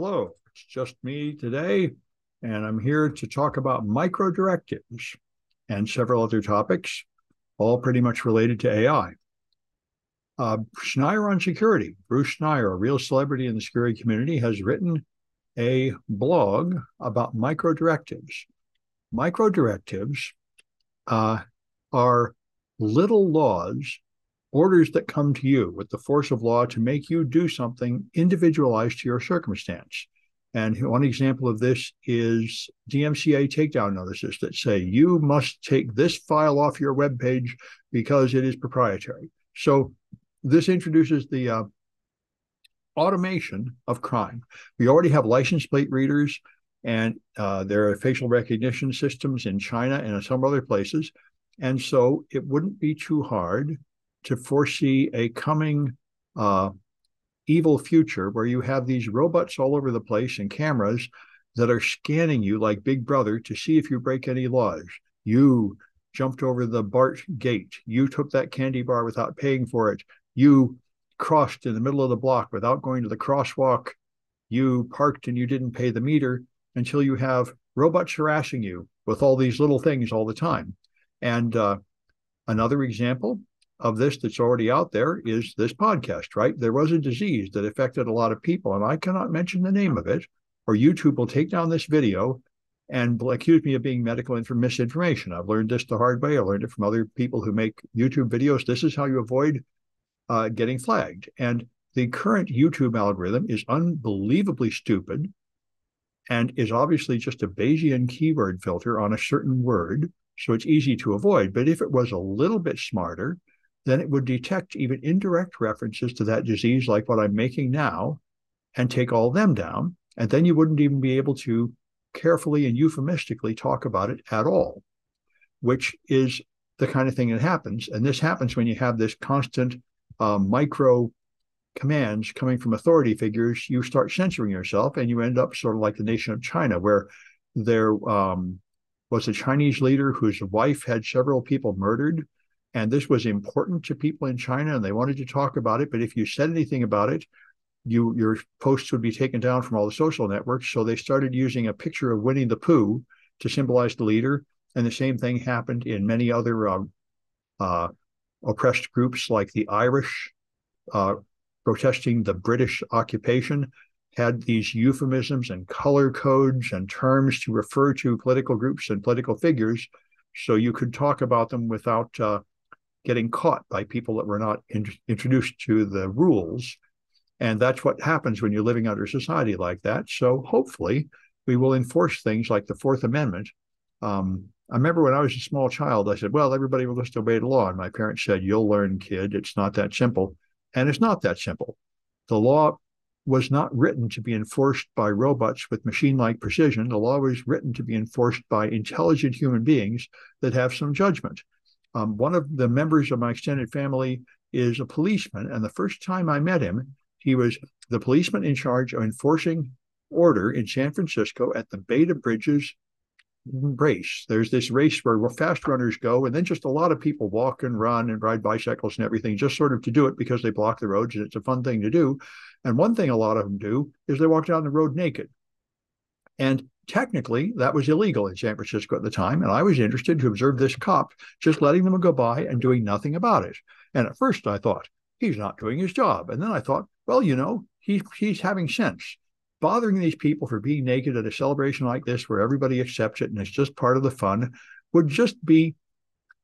Hello, it's just me today, and I'm here to talk about micro directives and several other topics, all pretty much related to AI. Uh, Schneier on security, Bruce Schneier, a real celebrity in the security community, has written a blog about micro directives. Micro directives uh, are little laws orders that come to you with the force of law to make you do something individualized to your circumstance. And one example of this is DMCA takedown notices that say you must take this file off your web page because it is proprietary. So this introduces the uh, automation of crime. We already have license plate readers, and uh, there are facial recognition systems in China and in some other places. And so it wouldn't be too hard to foresee a coming uh, evil future where you have these robots all over the place and cameras that are scanning you like Big Brother to see if you break any laws. You jumped over the BART gate. You took that candy bar without paying for it. You crossed in the middle of the block without going to the crosswalk. You parked and you didn't pay the meter until you have robots harassing you with all these little things all the time. And uh, another example of this that's already out there is this podcast, right? There was a disease that affected a lot of people, and I cannot mention the name of it, or YouTube will take down this video and accuse me of being medical and misinformation. I've learned this the hard way. I learned it from other people who make YouTube videos. This is how you avoid uh, getting flagged. And the current YouTube algorithm is unbelievably stupid and is obviously just a Bayesian keyword filter on a certain word. So it's easy to avoid. But if it was a little bit smarter, then it would detect even indirect references to that disease, like what I'm making now, and take all them down. And then you wouldn't even be able to carefully and euphemistically talk about it at all, which is the kind of thing that happens. And this happens when you have this constant uh, micro commands coming from authority figures. You start censoring yourself, and you end up sort of like the nation of China, where there um, was a Chinese leader whose wife had several people murdered and this was important to people in China and they wanted to talk about it. But if you said anything about it, you your posts would be taken down from all the social networks. So they started using a picture of Winnie the Pooh to symbolize the leader. And the same thing happened in many other uh, uh, oppressed groups like the Irish uh, protesting the British occupation had these euphemisms and color codes and terms to refer to political groups and political figures so you could talk about them without uh, getting caught by people that were not in, introduced to the rules. And that's what happens when you're living under a society like that. So hopefully, we will enforce things like the Fourth Amendment. Um, I remember when I was a small child, I said, Well, everybody will just obey the law. And my parents said, You'll learn, kid. It's not that simple. And it's not that simple. The law was not written to be enforced by robots with machine like precision. The law was written to be enforced by intelligent human beings that have some judgment. Um, one of the members of my extended family is a policeman. And the first time I met him, he was the policeman in charge of enforcing order in San Francisco at the to Breakers race. There's this race where fast runners go, and then just a lot of people walk and run and ride bicycles and everything, just sort of to do it because they block the roads and it's a fun thing to do. And one thing a lot of them do is they walk down the road naked. And technically that was illegal in San Francisco at the time. And I was interested to observe this cop just letting them go by and doing nothing about it. And at first I thought, he's not doing his job. And then I thought, well, you know, he's he's having sense. Bothering these people for being naked at a celebration like this where everybody accepts it and it's just part of the fun would just be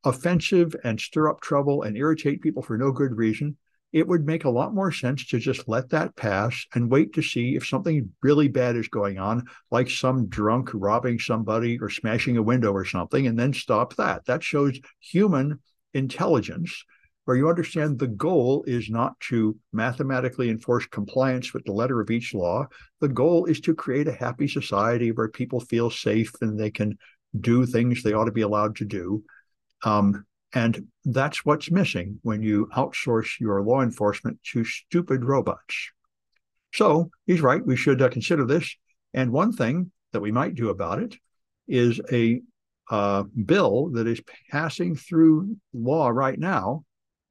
offensive and stir up trouble and irritate people for no good reason it would make a lot more sense to just let that pass and wait to see if something really bad is going on, like some drunk robbing somebody or smashing a window or something, and then stop that. That shows human intelligence, where you understand the goal is not to mathematically enforce compliance with the letter of each law. The goal is to create a happy society where people feel safe and they can do things they ought to be allowed to do. Um, and that's what's missing when you outsource your law enforcement to stupid robots. So he's right. We should uh, consider this. And one thing that we might do about it is a uh, bill that is passing through law right now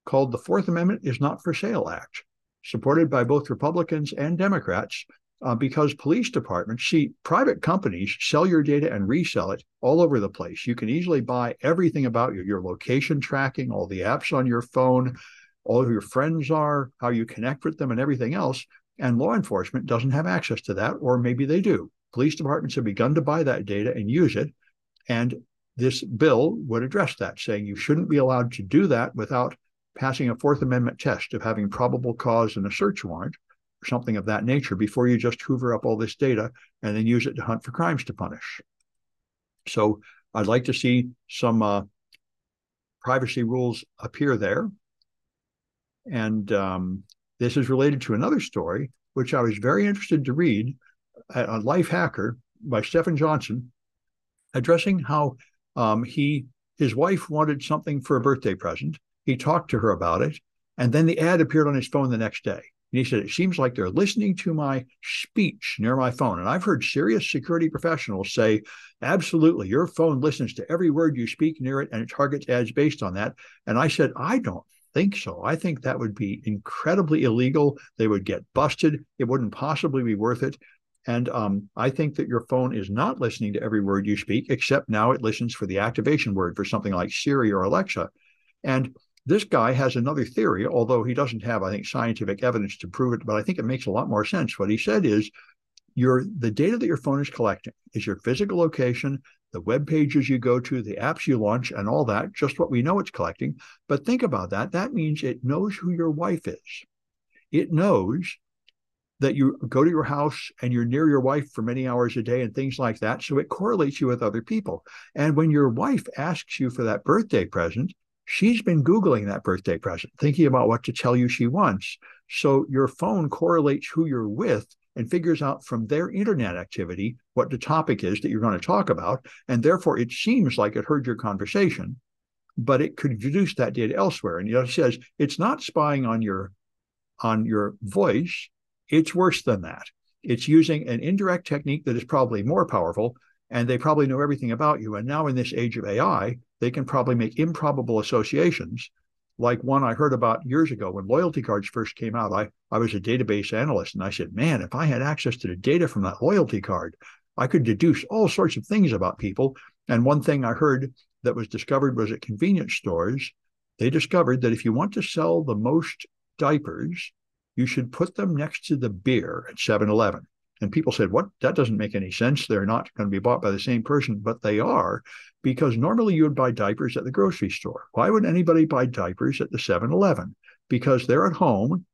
called the Fourth Amendment is Not for Sale Act, supported by both Republicans and Democrats. Uh, because police departments see private companies sell your data and resell it all over the place. You can easily buy everything about you, your location tracking, all the apps on your phone, all of your friends are, how you connect with them, and everything else. And law enforcement doesn't have access to that, or maybe they do. Police departments have begun to buy that data and use it. And this bill would address that, saying you shouldn't be allowed to do that without passing a Fourth Amendment test of having probable cause and a search warrant something of that nature before you just hoover up all this data and then use it to hunt for crimes to punish. So I'd like to see some uh, privacy rules appear there. And um, this is related to another story, which I was very interested to read on Lifehacker by Stephen Johnson, addressing how um, he his wife wanted something for a birthday present. He talked to her about it, and then the ad appeared on his phone the next day. And he said, It seems like they're listening to my speech near my phone. And I've heard serious security professionals say, Absolutely, your phone listens to every word you speak near it and it targets ads based on that. And I said, I don't think so. I think that would be incredibly illegal. They would get busted. It wouldn't possibly be worth it. And um, I think that your phone is not listening to every word you speak, except now it listens for the activation word for something like Siri or Alexa. And this guy has another theory, although he doesn't have, I think, scientific evidence to prove it, but I think it makes a lot more sense. What he said is your the data that your phone is collecting is your physical location, the web pages you go to, the apps you launch, and all that, just what we know it's collecting. But think about that. That means it knows who your wife is. It knows that you go to your house and you're near your wife for many hours a day and things like that. So it correlates you with other people. And when your wife asks you for that birthday present, she's been Googling that birthday present, thinking about what to tell you she wants. So your phone correlates who you're with and figures out from their internet activity what the topic is that you're going to talk about. And therefore, it seems like it heard your conversation, but it could deduce that data elsewhere. And it says it's not spying on your on your voice. It's worse than that. It's using an indirect technique that is probably more powerful, and they probably know everything about you. And now, in this age of AI, they can probably make improbable associations like one I heard about years ago when loyalty cards first came out. I, I was a database analyst and I said, man, if I had access to the data from that loyalty card, I could deduce all sorts of things about people. And one thing I heard that was discovered was at convenience stores, they discovered that if you want to sell the most diapers, you should put them next to the beer at 7 Eleven. And people said, What? That doesn't make any sense. They're not going to be bought by the same person, but they are, because normally you would buy diapers at the grocery store. Why would anybody buy diapers at the 7 Eleven? Because they're at home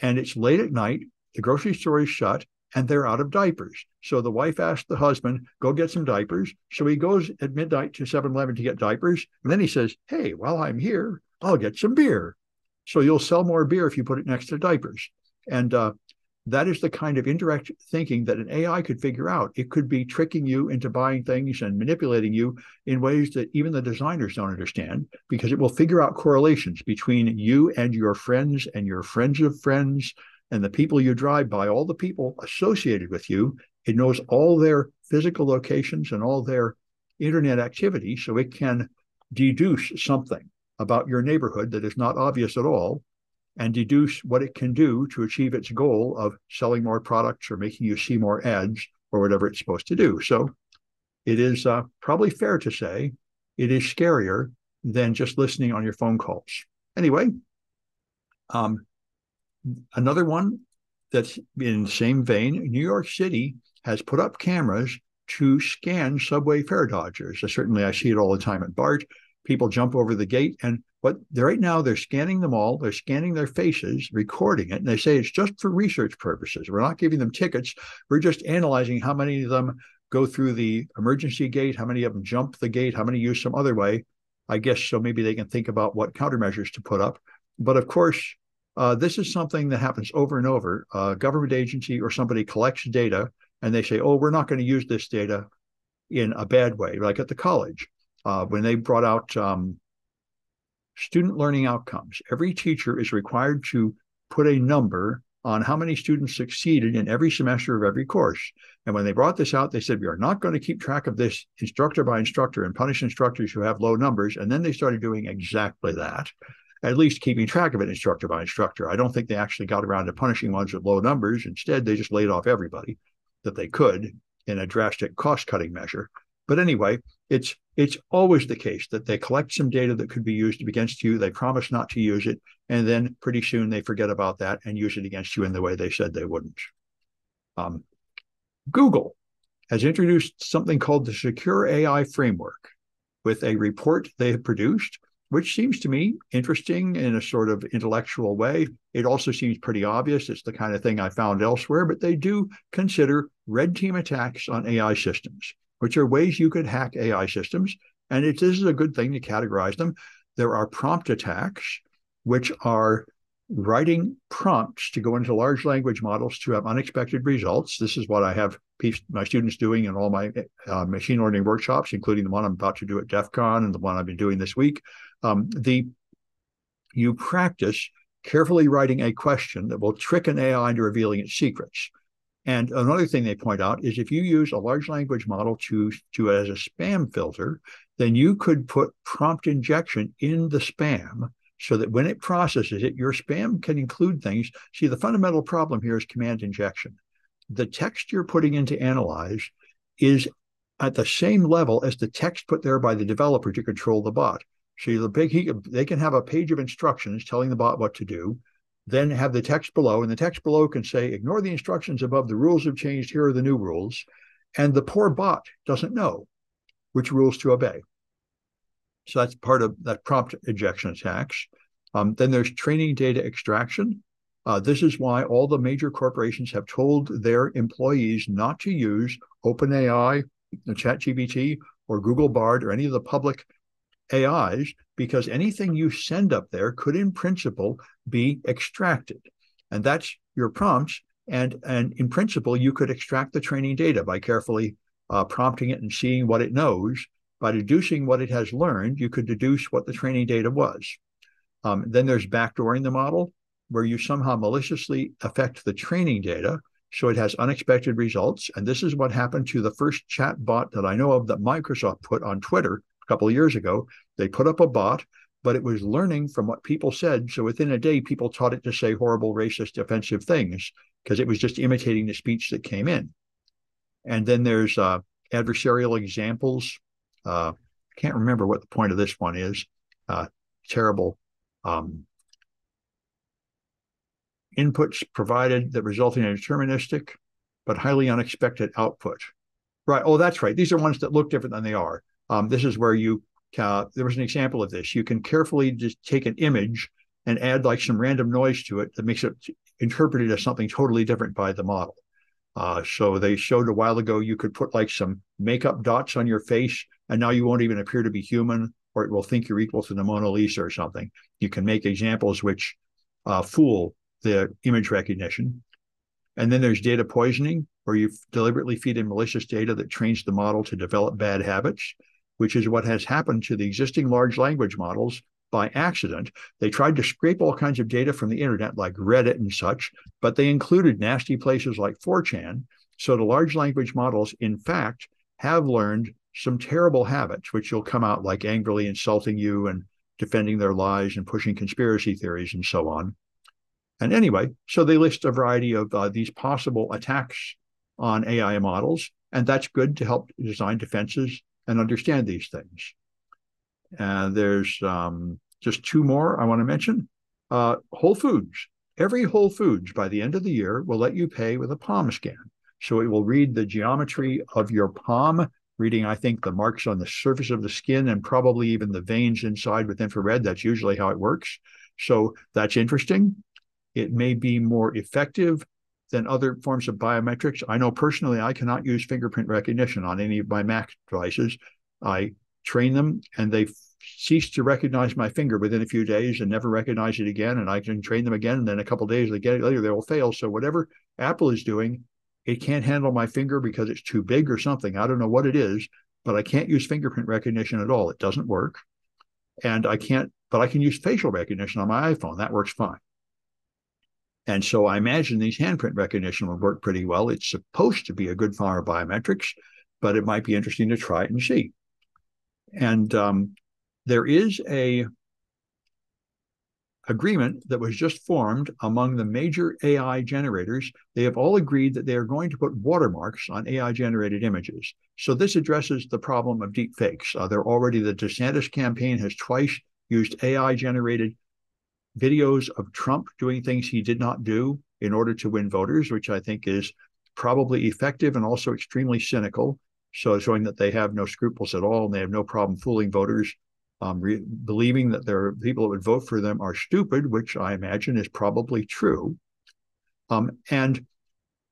and it's late at night, the grocery store is shut, and they're out of diapers. So the wife asked the husband, Go get some diapers. So he goes at midnight to 7 Eleven to get diapers. And then he says, Hey, while I'm here, I'll get some beer. So you'll sell more beer if you put it next to diapers. And uh, that is the kind of indirect thinking that an AI could figure out. It could be tricking you into buying things and manipulating you in ways that even the designers don't understand because it will figure out correlations between you and your friends and your friends of friends and the people you drive by, all the people associated with you. It knows all their physical locations and all their internet activity, so it can deduce something about your neighborhood that is not obvious at all and deduce what it can do to achieve its goal of selling more products or making you see more ads or whatever it's supposed to do. So it is uh, probably fair to say it is scarier than just listening on your phone calls. Anyway, um, another one that's in the same vein, New York City has put up cameras to scan subway fare dodgers. Certainly, I see it all the time at BART. People jump over the gate and but right now they're scanning them all. They're scanning their faces, recording it, and they say it's just for research purposes. We're not giving them tickets. We're just analyzing how many of them go through the emergency gate, how many of them jump the gate, how many use some other way. I guess so. Maybe they can think about what countermeasures to put up. But of course, uh, this is something that happens over and over. A government agency or somebody collects data and they say, oh, we're not going to use this data in a bad way, like at the college. Uh, when they brought out um, student learning outcomes. Every teacher is required to put a number on how many students succeeded in every semester of every course. And when they brought this out, they said, we are not going to keep track of this instructor by instructor and punish instructors who have low numbers. And then they started doing exactly that. at least keeping track of it instructor by instructor. I don't think they actually got around to punishing ones with low numbers. Instead, they just laid off everybody that they could in a drastic cost cutting measure. But anyway, it's it's always the case that they collect some data that could be used against you. They promise not to use it, and then pretty soon they forget about that and use it against you in the way they said they wouldn't. Um, Google has introduced something called the Secure AI Framework with a report they have produced, which seems to me interesting in a sort of intellectual way. It also seems pretty obvious. It's the kind of thing I found elsewhere, but they do consider red team attacks on AI systems, which are ways you could hack AI systems. And it is a good thing to categorize them. There are prompt attacks, which are writing prompts to go into large language models to have unexpected results. This is what I have my students doing in all my uh, machine learning workshops, including the one I'm about to do at DEF CON and the one I've been doing this week. Um, the you practice carefully writing a question that will trick an AI into revealing its secrets. And another thing they point out is if you use a large language model to, to as a spam filter, then you could put prompt injection in the spam so that when it processes it, your spam can include things. See, the fundamental problem here is command injection. The text you're putting into analyze is at the same level as the text put there by the developer to control the bot. So the big he, they can have a page of instructions telling the bot what to do, then have the text below, and the text below can say, ignore the instructions above, the rules have changed, here are the new rules. And the poor bot doesn't know which rules to obey. So that's part of that prompt injection attacks. Um, then there's training data extraction. Uh, this is why all the major corporations have told their employees not to use OpenAI, ChatGPT, or Google Bard, or any of the public AIs, because anything you send up there could, in principle, be extracted. And that's your prompts. And, and in principle, you could extract the training data by carefully uh, prompting it and seeing what it knows by deducing what it has learned, you could deduce what the training data was. Um, then there's backdooring the model, where you somehow maliciously affect the training data so it has unexpected results. And this is what happened to the first chat bot that I know of that Microsoft put on Twitter couple of years ago. They put up a bot, but it was learning from what people said. So within a day, people taught it to say horrible, racist, offensive things because it was just imitating the speech that came in. And then there's uh, adversarial examples uh, I can't remember what the point of this one is. Uh, terrible um, inputs provided that result in a deterministic but highly unexpected output. Right. Oh, that's right. These are ones that look different than they are. Um, this is where you, uh, there was an example of this. You can carefully just take an image and add like some random noise to it that makes it interpreted as something totally different by the model. Uh, so they showed a while ago you could put like some makeup dots on your face and now you won't even appear to be human, or it will think you're equal to the Mona Lisa or something. You can make examples which uh, fool the image recognition. And then there's data poisoning, where you deliberately feed in malicious data that trains the model to develop bad habits, which is what has happened to the existing large language models by accident. They tried to scrape all kinds of data from the internet, like Reddit and such, but they included nasty places like 4chan. So the large language models, in fact, have learned some terrible habits, which will come out like angrily insulting you and defending their lies and pushing conspiracy theories and so on. And anyway, so they list a variety of uh, these possible attacks on AI models, and that's good to help design defenses and understand these things. And there's um, just two more I want to mention. Uh, Whole Foods. Every Whole Foods by the end of the year will let you pay with a palm scan. So it will read the geometry of your palm reading, I think, the marks on the surface of the skin and probably even the veins inside with infrared. That's usually how it works. So that's interesting. It may be more effective than other forms of biometrics. I know personally I cannot use fingerprint recognition on any of my Mac devices. I train them and they cease to recognize my finger within a few days and never recognize it again. And I can train them again. And then a couple days later, they will fail. So whatever Apple is doing it can't handle my finger because it's too big or something. I don't know what it is, but I can't use fingerprint recognition at all. It doesn't work. And I can't, but I can use facial recognition on my iPhone. That works fine. And so I imagine these handprint recognition would work pretty well. It's supposed to be a good form of biometrics, but it might be interesting to try it and see. And um, there is a agreement that was just formed among the major AI generators. They have all agreed that they are going to put watermarks on AI generated images. So this addresses the problem of deep fakes. Uh, they're already the DeSantis campaign has twice used AI generated videos of Trump doing things he did not do in order to win voters, which I think is probably effective and also extremely cynical. So showing that they have no scruples at all and they have no problem fooling voters um, re- believing that there are people that would vote for them are stupid, which I imagine is probably true. Um, and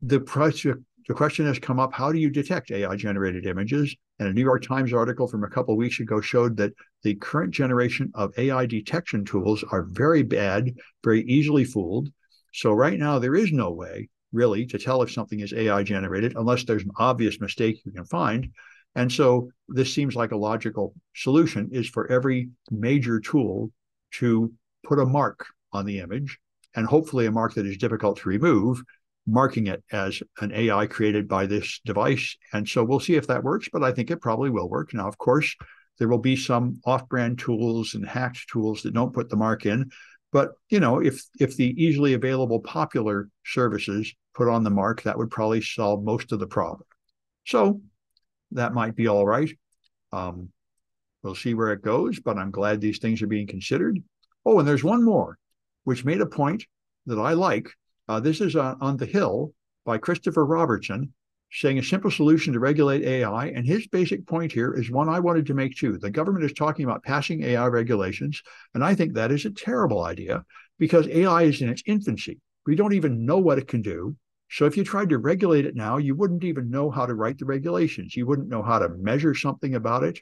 the, project, the question has come up how do you detect AI generated images? And a New York Times article from a couple of weeks ago showed that the current generation of AI detection tools are very bad, very easily fooled. So, right now, there is no way really to tell if something is AI generated unless there's an obvious mistake you can find. And so this seems like a logical solution is for every major tool to put a mark on the image and hopefully a mark that is difficult to remove, marking it as an AI created by this device. And so we'll see if that works, but I think it probably will work. Now, of course, there will be some off-brand tools and hacked tools that don't put the mark in. But you know, if if the easily available popular services put on the mark, that would probably solve most of the problem. So that might be all right. Um, we'll see where it goes, but I'm glad these things are being considered. Oh, and there's one more, which made a point that I like. Uh, this is on, on The Hill by Christopher Robertson, saying a simple solution to regulate AI. And his basic point here is one I wanted to make too. The government is talking about passing AI regulations, and I think that is a terrible idea because AI is in its infancy. We don't even know what it can do. So if you tried to regulate it now, you wouldn't even know how to write the regulations. You wouldn't know how to measure something about it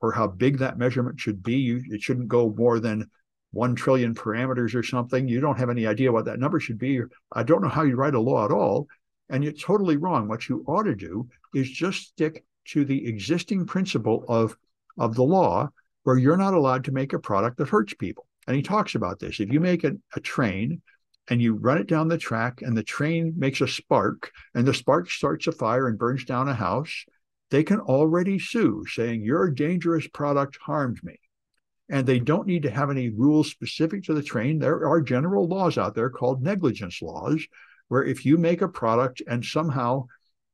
or how big that measurement should be. You, it shouldn't go more than 1 trillion parameters or something. You don't have any idea what that number should be. I don't know how you write a law at all. And you're totally wrong. What you ought to do is just stick to the existing principle of, of the law where you're not allowed to make a product that hurts people. And he talks about this. If you make a, a train and you run it down the track and the train makes a spark and the spark starts a fire and burns down a house, they can already sue saying your dangerous product harmed me. And they don't need to have any rules specific to the train. There are general laws out there called negligence laws, where if you make a product and somehow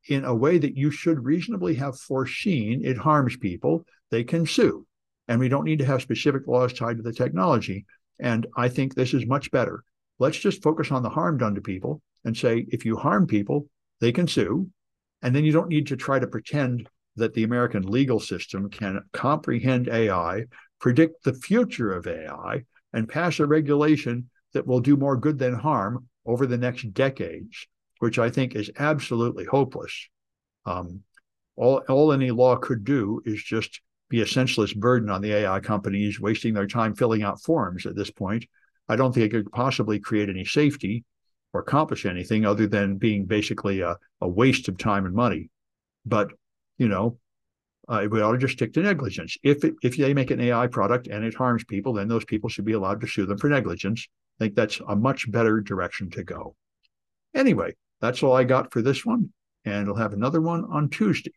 in a way that you should reasonably have foreseen it harms people, they can sue. And we don't need to have specific laws tied to the technology. And I think this is much better. Let's just focus on the harm done to people and say if you harm people, they can sue. And then you don't need to try to pretend that the American legal system can comprehend AI, predict the future of AI, and pass a regulation that will do more good than harm over the next decades, which I think is absolutely hopeless. Um, all, all any law could do is just be a senseless burden on the AI companies, wasting their time filling out forms at this point I don't think it could possibly create any safety or accomplish anything other than being basically a, a waste of time and money. But, you know, uh, we ought to just stick to negligence. If it, if they make an AI product and it harms people, then those people should be allowed to sue them for negligence. I think that's a much better direction to go. Anyway, that's all I got for this one, and we'll have another one on Tuesday.